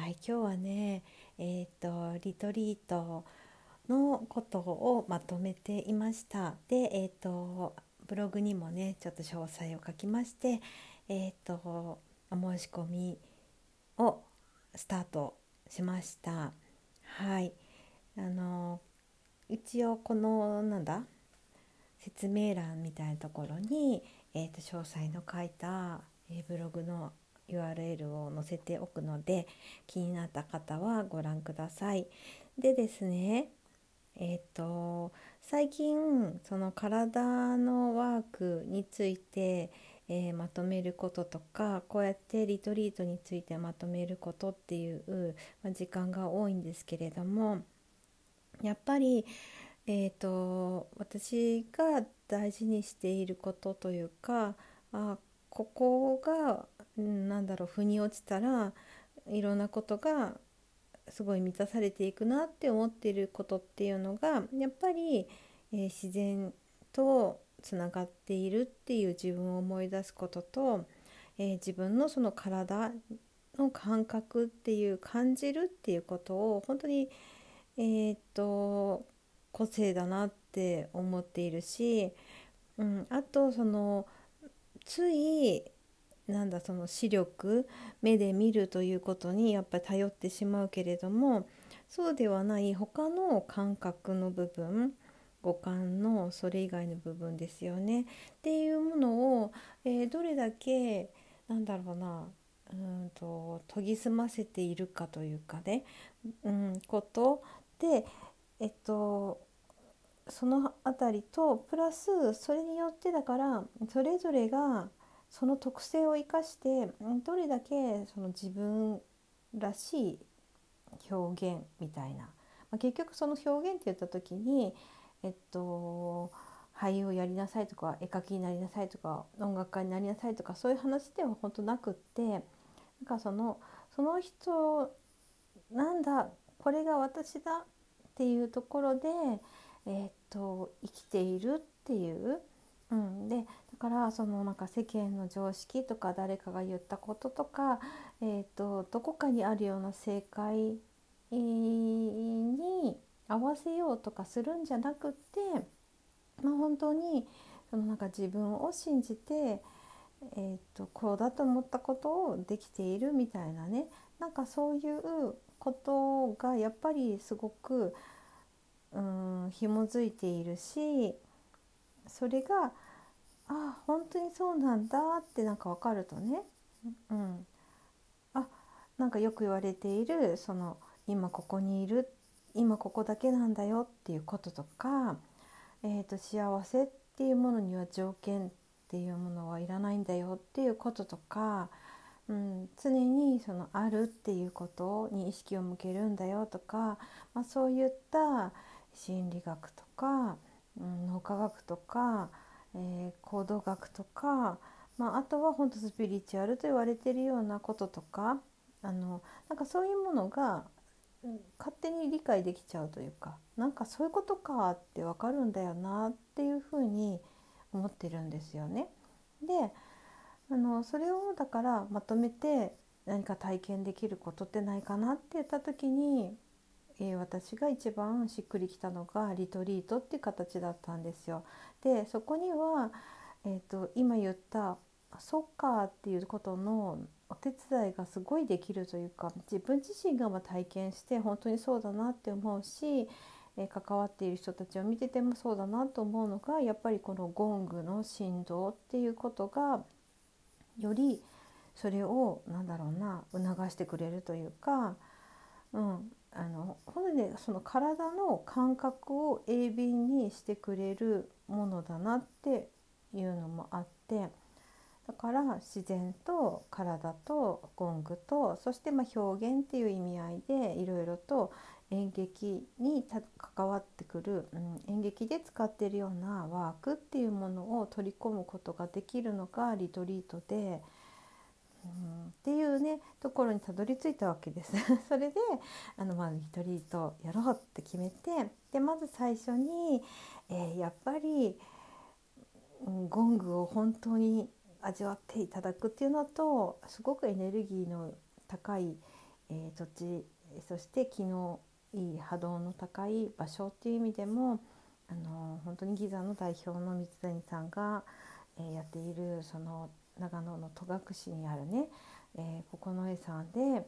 はい、今日はね、えっ、ー、とリトリートのことをまとめていました。で、えっ、ー、とブログにもねちょっと詳細を書きまして、えっ、ー、とお申し込みをスタートしました。はい、あの一応このなんだ説明欄みたいなところに、えーと詳細の書いた、えブログの URL を載せておくので気になった方はご覧ください。でですねえっ、ー、と最近その体のワークについて、えー、まとめることとかこうやってリトリートについてまとめることっていう、まあ、時間が多いんですけれどもやっぱり、えーと私が大事にしていることというかあここが、なんだろう腑に落ちたらいろんなことがすごい満たされていくなって思ってることっていうのがやっぱり、えー、自然とつながっているっていう自分を思い出すことと、えー、自分のその体の感覚っていう感じるっていうことを本当にえー、っと個性だなって思っているし、うん、あとそのついなんだその視力目で見るということにやっぱり頼ってしまうけれどもそうではない他の感覚の部分五感のそれ以外の部分ですよね。っていうものを、えー、どれだけなんだろうなうんと研ぎ澄ませているかというかね、うん、ことでえっとその辺りとプラスそれによってだからそれぞれがその特性を生かしてどれだけその自分らしい表現みたいな、まあ、結局その表現って言った時にえっと俳優をやりなさいとか絵描きになりなさいとか音楽家になりなさいとかそういう話では本当なくってなんかそのその人なんだこれが私だっていうところで、え、っと生きているっていう、うん、でだからそのなんか世間の常識とか誰かが言ったこととか、えーと、どこかにあるような正解に合わせようとかするんじゃなくって、まあ、本当にそのなんか自分を信じて、えーと、こうだと思ったことをできているみたいなね。なんかそういうことがやっぱりすごくうん紐づいているしそれがあ本当にそうなんだってなんか分かるとね、うん、あなんかよく言われているその今ここにいる今ここだけなんだよっていうこととか、えーと、幸せっていうものには条件っていうものはいらないんだよっていうこととか、うん、常にそのあるっていうことに意識を向けるんだよとか、まあ、そういった心理学とか、脳科学とかえー、行動学とか、まあ、あとは本当スピリチュアルと言われてるようなこととかあのなんかそういうものが勝手に理解できちゃうというかなんかそういうことかって分かるんだよなっていうふうに思ってるんですよね。であのそれをだからまとめて何か体験できることってないかなって言った時にえー、私が一番しっくりきたのがリトリートっていう形だったんですよ。でそこには、えーと、今言ったソッカーっていうことのお手伝いがすごいできるというか自分自身がま体験して本当にそうだなって思うし、えー、関わっている人たちを見ててもそうだなと思うのがやっぱりこのゴングの振動っていうことがよりそれを何だろうな促してくれるというか、うん、あの本当にねその体の感覚を鋭敏にしてくれるものだなっていうのもあってだから自然と体とゴングとそしてま表現っていう意味合いでいろいろと演劇に関わってくる、うん、演劇で使ってるようなワークっていうものを取り込むことができるのがリトリートで。うん、っていうねところにたどり着いたわけです。それであの、まあ、リトリートやろうって決めてでまず最初に、えー、やっぱり、うん、ゴングを本当に味わっていただくっていうのとすごくエネルギーの高い、えー、土地そして気のいい波動の高い場所っていう意味でもあの本当にギザの代表の水谷さんが、えー、やっているその長野の戸隠にあるね、えー、九重さんで、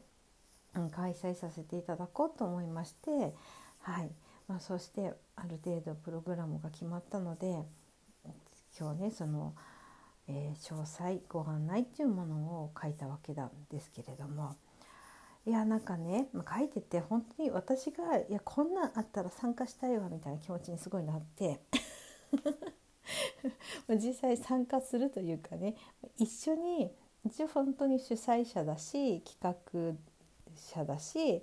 うん、開催させていただこうと思いまして、はいまあ、そしてある程度プログラムが決まったので今日ねその、えー、詳細ご案内っていうものを書いたわけなんですけれども。いやなんかね、まあ、書いてて本当に私がいやこんなんあったら参加したいわみたいな気持ちにすごいなって 実際参加するというかね一緒に一応本当に主催者だし企画者だし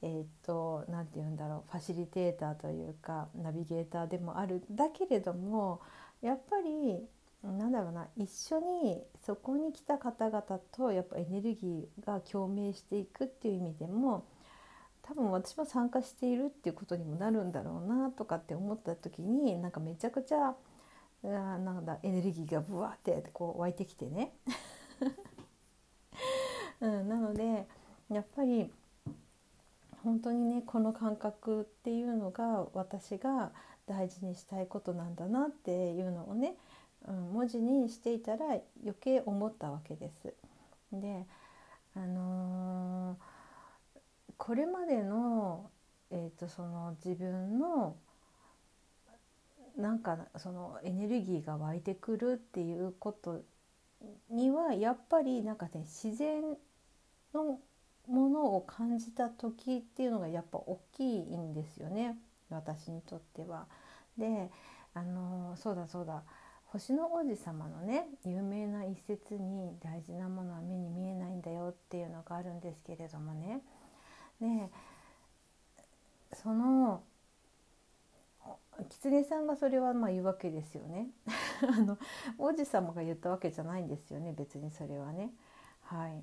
えー、っと何て言うんだろうファシリテーターというかナビゲーターでもあるだけれどもやっぱりなんだろうな一緒にそこに来た方々とやっぱエネルギーが共鳴していくっていう意味でも多分私も参加しているっていうことにもなるんだろうなとかって思った時になんかめちゃくちゃなんだエネルギーがブワーってこう湧いてきてね、うん、なのでやっぱり本当にねこの感覚っていうのが私が大事にしたいことなんだなっていうのをねうん、文字にしていたら余計思ったわけです。であのー、これまでの,、えーと、その自分のなんかそのエネルギーが湧いてくるっていうことにはやっぱりなんかね自然のものを感じた時っていうのがやっぱ大きいんですよね。私にとっては。であの、そうだそうだ。星の王子様のね有名な一節に大事なものは目に見えないんだよっていうのがあるんですけれどもね。でその狐さんがそれはまあ言うわけですよね あの王子様が言ったわけじゃないんですよね別にそれはね。はい、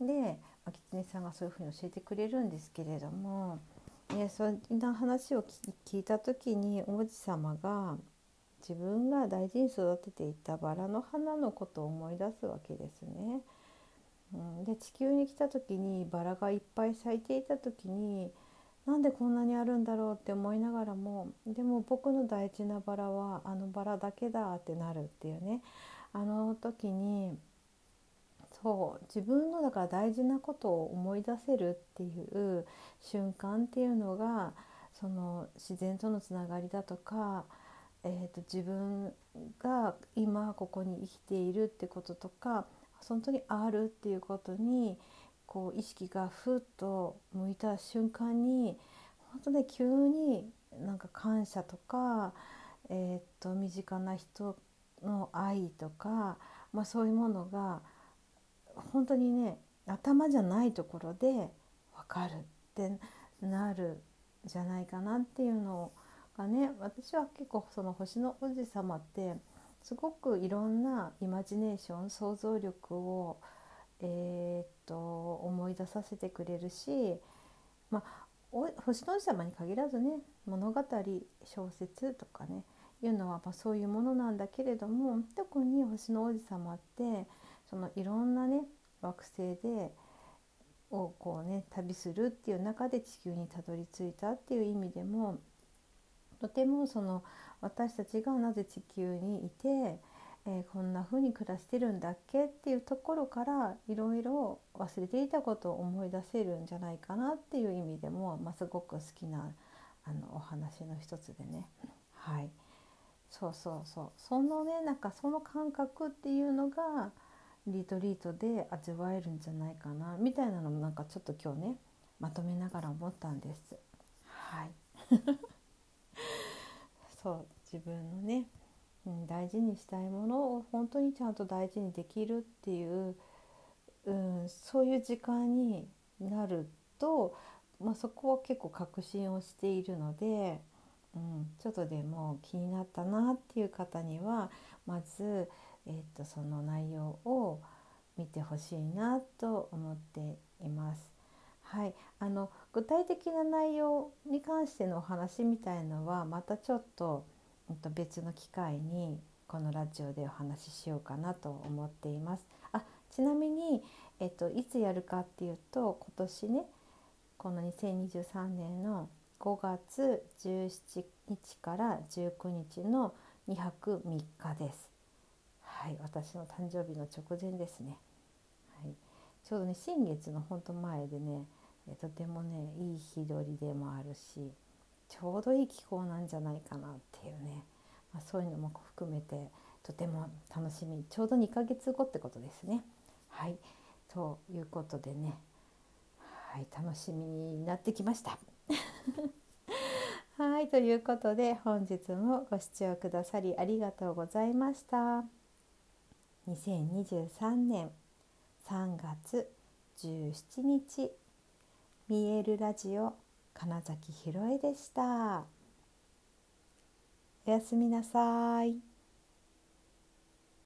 で、狐さんがそういうふうに教えてくれるんですけれども、ね、そんな話を聞いた時に王子様が自分が大事に育てていたバラの花のことを思い出すわけですね。うん、で地球に来た時にバラがいっぱい咲いていた時になんでこんなにあるんだろうって思いながらもでも僕の大事なバラはあのバラだけだってなるっていうね。あの時にそう自分のだから大事なことを思い出せるっていう瞬間っていうのがその自然とのつながりだとかえーと、自分が今ここに生きているってこととか本当にあるっていうことにこう意識がふっと向いた瞬間に本当ね急になんか感謝とか、えーと、身近な人の愛とか、まあ、そういうものが本当にね頭じゃないところで分かるってなるじゃないかなっていうのがね私は結構その星の王子様ってすごくいろんなイマジネーション想像力を、えー、っと思い出させてくれるし、まあ、星の王子様に限らずね物語小説とかねいうのはまあそういうものなんだけれども特に星の王子様ってそのいろんなね惑星でをこうね旅するっていう中で地球にたどり着いたっていう意味でもとてもその私たちがなぜ地球にいて、えー、こんな風に暮らしてるんだっけっていうところからいろいろ忘れていたことを思い出せるんじゃないかなっていう意味でも、まあ、すごく好きなあのお話の一つでね。はいそうそうそうそのねなんかその感覚っていうのがリトリートで味わえるんじゃないかなみたいなのもなんかちょっと今日ねまとめながら思ったんです。はい そう自分のねうん、大事にしたいものを本当にちゃんと大事にできるっていう、うん、そういう時間になると、まあ、そこは結構確信をしているので、うん、ちょっとでも気になったなっていう方にはまず、えー、とその内容を見てほしいなと思っています。はい、あの具体的な内容に関してのお話みたいのはまたちょっとと別の機会にこのラジオでお話ししようかなと思っています。あちなみに、えっと、いつやるかっていうと今年ねこの2023年の5月17日から19日の2泊3日です。はい、私の誕生日の直前ですね。はい、ちょうどね新月のほんと前でねとてもねいい日取りでもあるしちょうどいい気候なんじゃないかなっていうね、まあ、そういうのも含めてとても楽しみちょうど2ヶ月後ってことですね。はいということでね、はい、楽しみになってきました。はいということで本日もご視聴くださりありがとうございました。2023年3月17日見えるラジオ金崎ひろえでした。おやすみなさい。